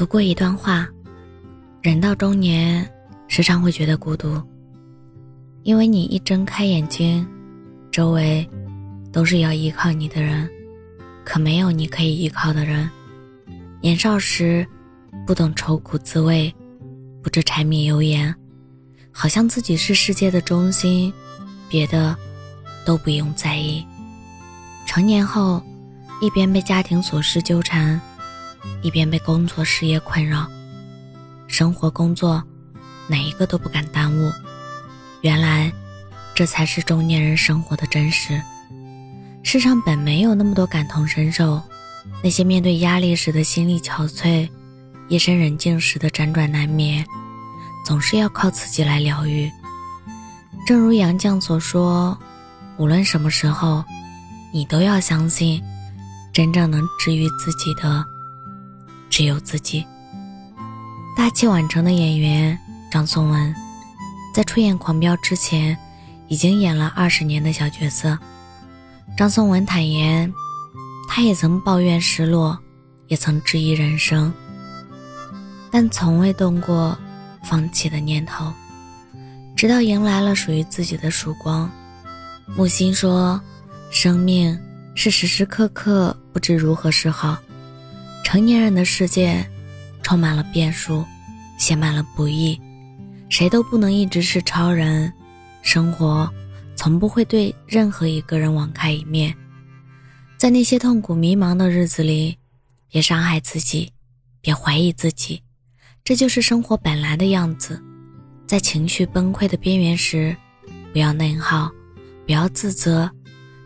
读过一段话：人到中年，时常会觉得孤独，因为你一睁开眼睛，周围都是要依靠你的人，可没有你可以依靠的人。年少时，不懂愁苦滋味，不知柴米油盐，好像自己是世界的中心，别的都不用在意。成年后，一边被家庭琐事纠缠，一边被工作事业困扰，生活工作哪一个都不敢耽误。原来，这才是中年人生活的真实。世上本没有那么多感同身受。那些面对压力时的心力憔悴，夜深人静时的辗转难眠，总是要靠自己来疗愈。正如杨绛所说：“无论什么时候，你都要相信，真正能治愈自己的，只有自己。”大器晚成的演员张颂文，在出演《狂飙》之前，已经演了二十年的小角色。张颂文坦言。他也曾抱怨失落，也曾质疑人生，但从未动过放弃的念头。直到迎来了属于自己的曙光。木心说：“生命是时时刻刻不知如何是好。成年人的世界充满了变数，写满了不易，谁都不能一直是超人。生活从不会对任何一个人网开一面。”在那些痛苦迷茫的日子里，别伤害自己，别怀疑自己，这就是生活本来的样子。在情绪崩溃的边缘时，不要内耗，不要自责，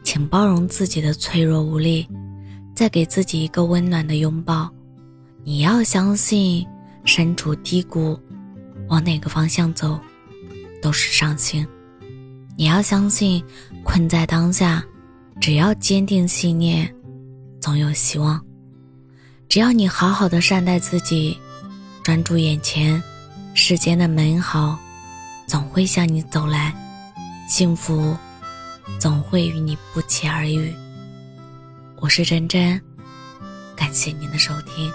请包容自己的脆弱无力，再给自己一个温暖的拥抱。你要相信，身处低谷，往哪个方向走，都是上行。你要相信，困在当下。只要坚定信念，总有希望。只要你好好的善待自己，专注眼前，世间的美好总会向你走来，幸福总会与你不期而遇。我是真真，感谢您的收听，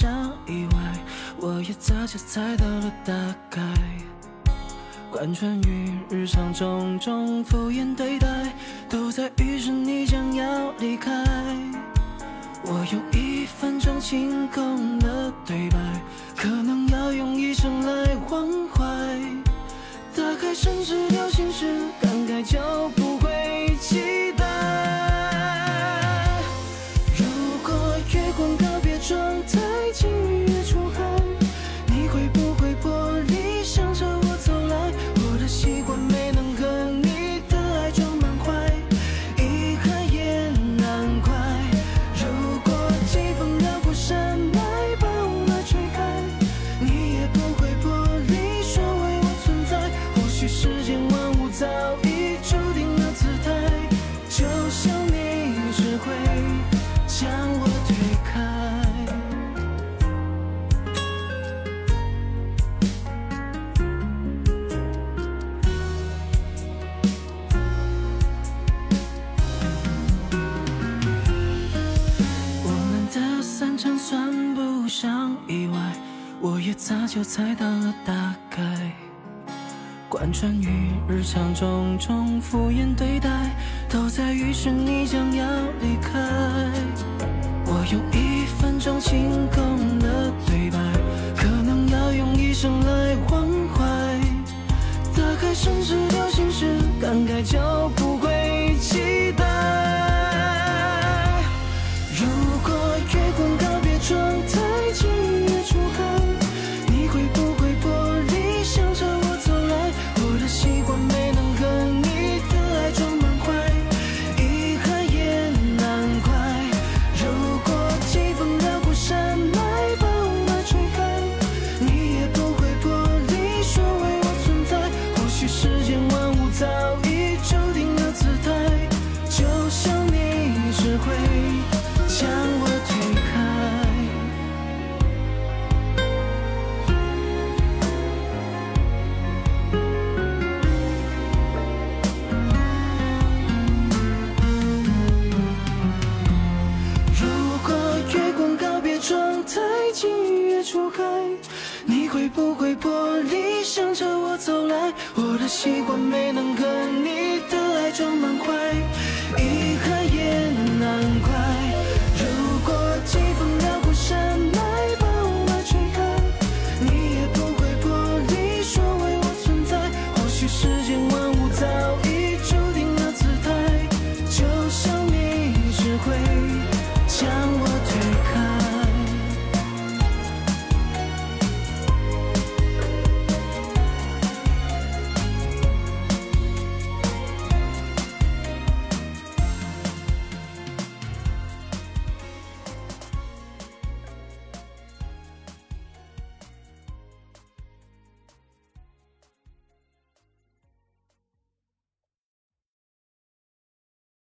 像意外，我也早就猜到了大概。贯穿于日常种种敷衍对待，都在预示你将要离开。我用一分钟清空了对白，可能要用一生来忘怀。打开城市聊心事，感慨就不会期早就猜到了大概，贯穿于日常种种敷衍对待，都在预示你将要离开。我用一分钟清空了对白，可能要用一生来忘怀。打开城市聊心事，感慨就不会玻璃向着我走来？我的习惯没能和你的爱装满怀。